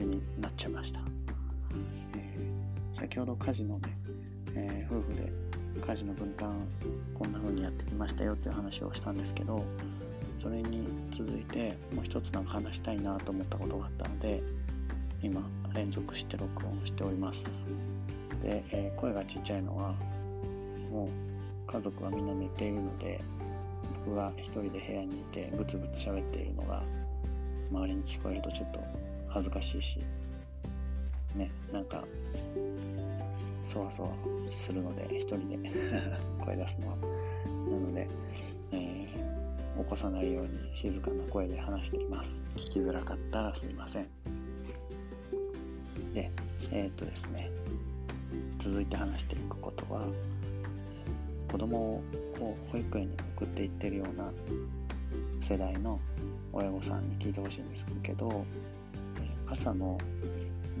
手になっちゃいました。えー、先ほど家事のね、えー、夫婦で家事の分担こんな風にやってきましたよっていう話をしたんですけどそれに続いてもう一つなんか話したいなと思ったことがあったので今連続して録音しておりますで、えー、声がちっちゃいのはもう家族はみんな寝ているので僕が一人で部屋にいてブツブツ喋っているのが周りに聞こえるとちょっと恥ずかしいし。ねなんかそわそわするので一人で 声出すのは。なので、えー、起こさないように静かな声で話しています。聞きづらかったらすいません。でえー、っとですね続いて話していくことは子供を保育園に送っていってるような世代の親御さんに聞いてほしいんですけど朝の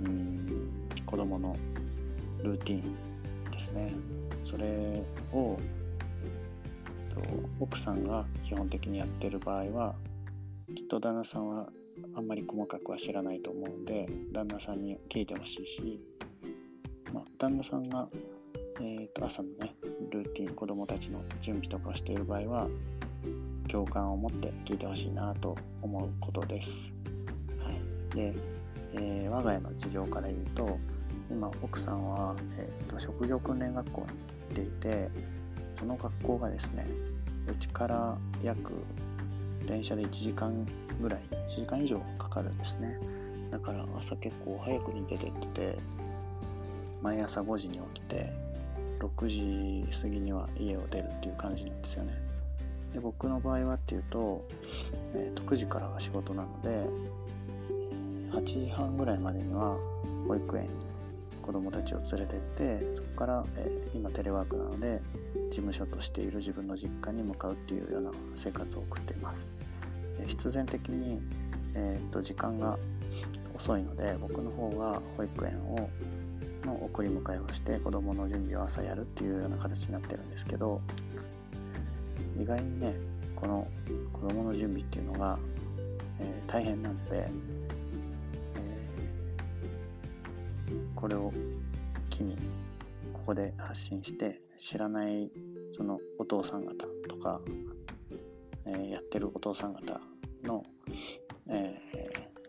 うん子供のルーティンですねそれを奥さんが基本的にやってる場合はきっと旦那さんはあんまり細かくは知らないと思うんで旦那さんに聞いてほしいし、まあ、旦那さんが、えーと、朝のねルーティン子供たちの準備とかをしている場合は共感を持って聞いてほしいなと思うことです。はい、で、えー、我が家の事情から言うと今奥さんは、えーと、職業訓練学校に行っていてその学校がですねうちから約電車で1時間ぐらい1時間以上かかるんですね。だから朝結構早くに出てってて毎朝5時に起きて6時過ぎには家を出るっていう感じなんですよね。で僕の場合はっていうと,、えー、と9時からが仕事なので8時半ぐらいまでには保育園に子供たちを連れてってそこから、えー、今テレワークなので事務所としている自分の実家に向かうっていうような生活を送っています、えー、必然的に、えー、っと時間が遅いので僕の方が保育園をの送り迎えをして子供の準備を朝やるっていうような形になってるんですけど意外にねこの子供の準備っていうのが、えー、大変なのでこれを機にここで発信して知らないそのお父さん方とか、えー、やってるお父さん方の、え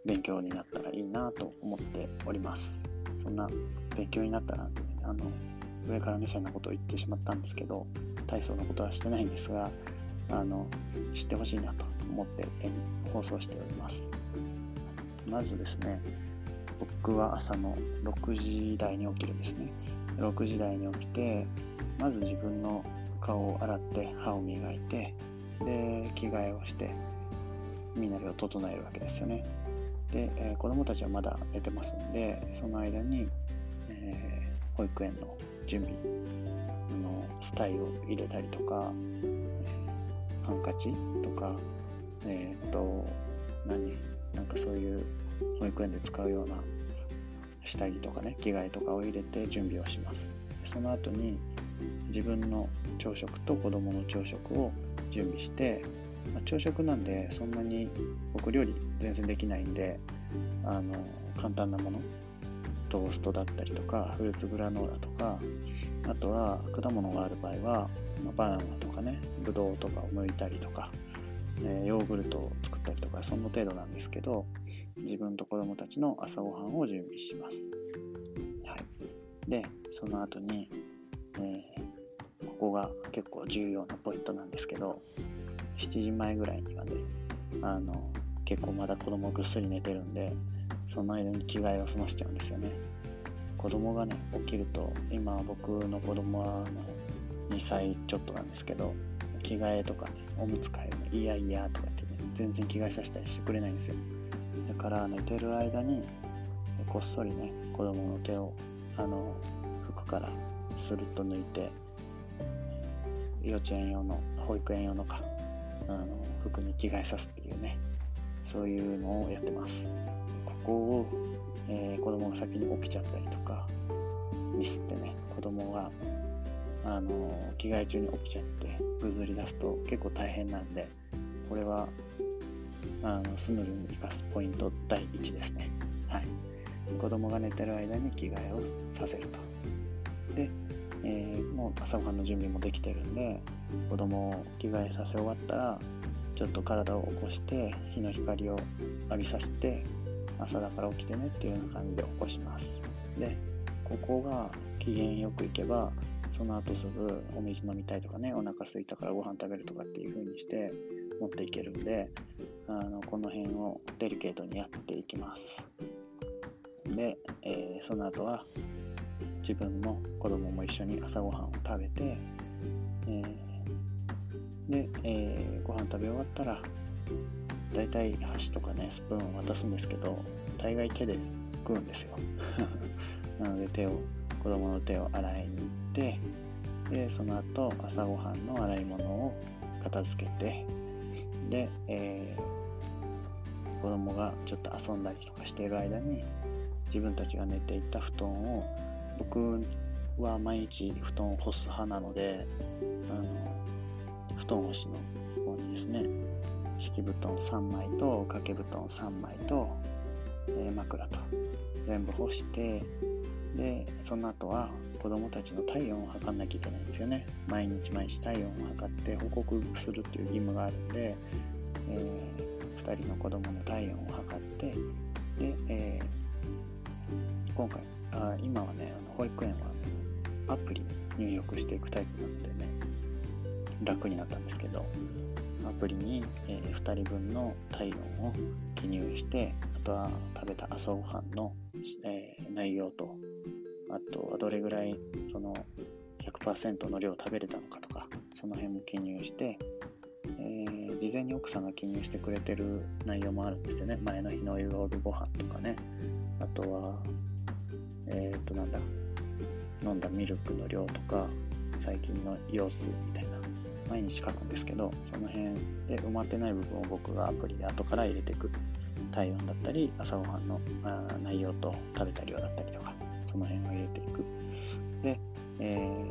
ー、勉強になったらいいなと思っております。そんな勉強になったら、ね、あの上から目線なことを言ってしまったんですけど体操のことはしてないんですがあの知ってほしいなと思って放送しております。まずですね僕は朝の6時台に起きるんですね。6時台に起きて、まず自分の顔を洗って歯を磨いて、で、着替えをして、身なりを整えるわけですよね。で、えー、子供たちはまだ寝てますんで、その間に、えー、保育園の準備のスタイを入れたりとか、ハンカチとか、えっ、と、育園で使うような下着とかね着替えとかを入れて準備をします。その後に自分の朝食と子供の朝食を準備して、まあ、朝食なんでそんなに僕料理全然できないんであの簡単なものトーストだったりとかフルーツグラノーラとかあとは果物がある場合は、まあ、バナナとかねぶどうとかを剥いたりとか、えー、ヨーグルトを作ったりとかその程度なんですけど自分と子供たちの朝ごはんを準備します。はい、で、その後に、えー、ここが結構重要なポイントなんですけど、7時前ぐらいにはね、あの結構まだ子供ぐっすり寝てるんで、その間に着替えを済ませちゃうんですよね。子供がね、起きると、今僕の子供は2歳ちょっとなんですけど、着替えとかね、おむつ替えもいやいやとか言ってね、全然着替えさせたりしてくれないんですよ。だから寝てる間にこっそりね子供の手をあの服からスルッと抜いて幼稚園用の保育園用のかあの服に着替えさすっていうね。そういうのをやってます。ここを、えー、子供が先に起きちゃったりとかミスってね子供があの着替え中に起きちゃってぐずり出すと結構大変なんでこれはあのスムーズに生かすポイント第1ですね。はい。子供が寝てる間に着替えをさせると。で、えー、もう朝ごはんの準備もできてるんで、子供を着替えさせ終わったら、ちょっと体を起こして、日の光を浴びさせて、朝だから起きてねっていうような感じで起こします。で、ここが機嫌よくいけば、その後すぐお水飲みたいとかね、お腹すいたからご飯食べるとかっていう風にして持っていけるんで、あのこの辺をデリケートにやっていきます。で、えー、その後は自分も子供も一緒に朝ごはんを食べて、えー、で、えー、ご飯食べ終わったらだいたい箸とかねスプーンを渡すんですけど大概手で食うんですよ なので手を子供の手を洗いに行ってでその後朝ごはんの洗い物を片付けてで、えー、子供がちょっと遊んだりとかしている間に自分たちが寝ていた布団を僕は毎日布団を干す派なのであの布団干しの方にですね敷布団3枚と掛け布団3枚と、えー、枕と全部干してでその後は子供たちの体温を測んなきゃいけないんですよね。毎日毎日体温を測って報告するっていう義務があるんで、えー、2人の子供の体温を測ってで、えー、今回あ今はね保育園は、アプリに入力していくタイプなのでね楽になったんですけどアプリに、えー、2人分の体温を記入してあとは食べた朝ごはんの、えー、内容とあとはどれぐらいその100%の量食べれたのかとかその辺も記入して、えー、事前に奥さんが記入してくれてる内容もあるんですよね。前の日の夜ご飯とかね。あとはえっ、ー、となんだ飲んだミルクの量とか最近の様子みたいな毎日書くんですけどその辺で埋まってない部分を僕がアプリで後から入れていく。体温だったり朝ごはんの内容と食べた量だったりとかその辺を入れていく。で、え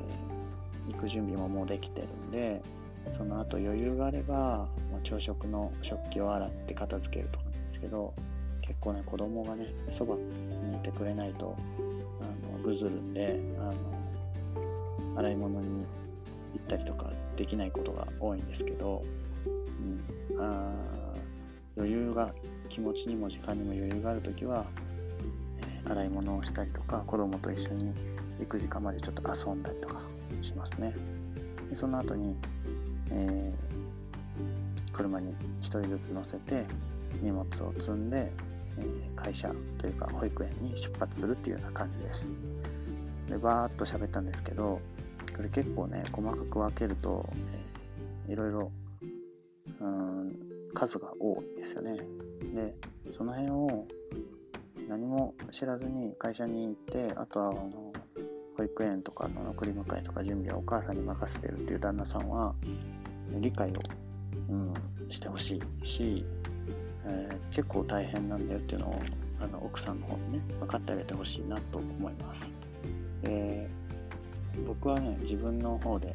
ー、行く準備ももうできてるんでその後余裕があれば、まあ、朝食の食器を洗って片付けるとかなんですけど結構ね子供がねそばにいてくれないとあのぐずるんであの洗い物に行ったりとかできないことが多いんですけど、うん、あ余裕が気持ちにも時間にも余裕がある時は、洗い物をしたりとか子供と一緒に行く時間までちょっと遊んだりとかしますねでその後に、えー、車に1人ずつ乗せて荷物を積んでえ会社というか保育園に出発するっていうような感じです。で、バーっと喋ったんですけど、これ結構ね、細かく分けると、えいろいろ、うん、数が多いですよね。で、その辺を何も知らずに会社に行って、あとはあの保育園とかの送り迎えとか準備はお母さんに任せてるっていう旦那さんは、理解を、うん、してほしいし、えー、結構大変なんだよっていうのをあの奥さんの方にね分かってあげてほしいなと思います、えー、僕はね自分の方で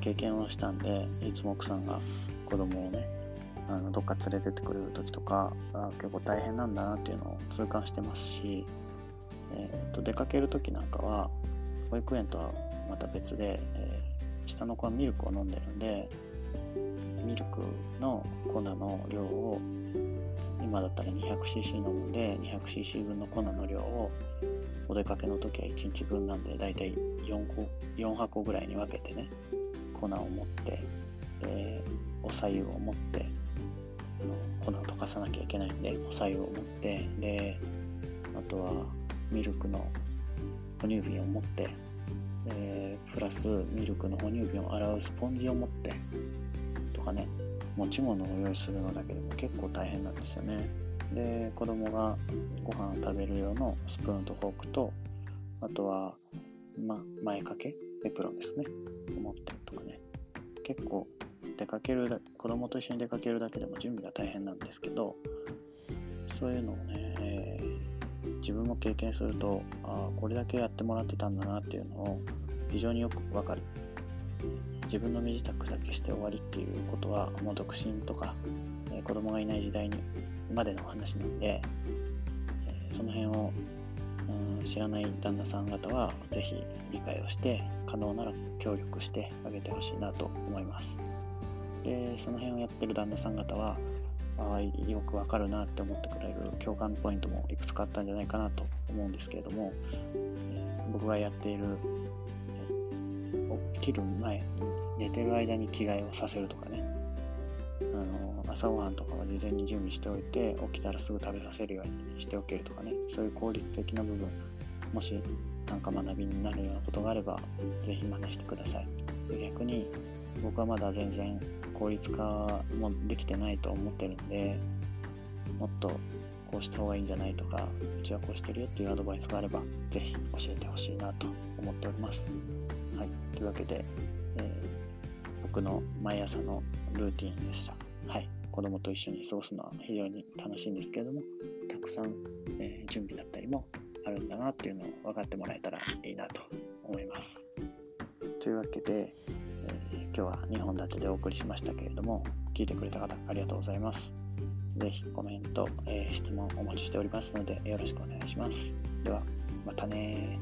経験をしたんでいつも奥さんが子供をねあのどっか連れてってくれる時とかあ結構大変なんだなっていうのを痛感してますし、えーと、出かける時なんかは保育園とはまた別で、えー、下の子はミルクを飲んでるんでミルクの粉の量を今だったら 200cc 飲むんで 200cc 分の粉の量をお出かけの時は1日分なんでだいたい 4, 個4箱ぐらいに分けてね粉を持ってでお白湯を持って粉を溶かさなきゃいけないんでお白湯を持ってであとはミルクの哺乳瓶を持ってプラスミルクの哺乳瓶を洗うスポンジを持ってとかね持ち物を用意するのだけでも結構大変なんですよね。で、子供がご飯を食べる用のスプーンとフォークと、あとは、ま、前掛け、エプロンですね。持ってとかね。結構出かける、子供と一緒に出かけるだけでも準備が大変なんですけど、そういうのをね、えー、自分も経験すると、ああ、これだけやってもらってたんだなっていうのを非常によくわかる。自分の身支度だけして終わりっていうことはもう独身とか、えー、子供がいない時代にまでの話なんで、えー、その辺を、知らない旦那さん方はぜひ理解をして可能なら協力してあげてほしいなと思います。でその辺をやってる旦那さん方はあよくわかるなって思ってくれる共感ポイントもいくつかあったんじゃないかなと思うんですけれども、え、僕がやっている、起きる前に寝てる間に着替えをさせるとかね。あの朝ごはんとかは事前に準備しておいて起きたらすぐ食べさせるようにしておけるとかね。そういう効率的な部分もし何か学びになるようなことがあればぜひ真似してください。逆に僕はまだ全然効率化もできてないと思ってるんでもっとこうした方がいいんじゃないとかうちはこうしてるよっていうアドバイスがあればぜひ教えてほしいなと思っております。はい、というわけで、えー、僕の毎朝のルーティンでした。はい、子供と一緒に過ごすのは非常に楽しいんですけれどもたくさん、えー、準備だったりもあるんだなっていうのを分かってもらえたらいいなと思います。というわけで、今日は2本立てでお送りしましたけれども、聞いてくれた方ありがとうございます。ぜひコメント、えー、質問お待ちしておりますのでよろしくお願いします。では、またね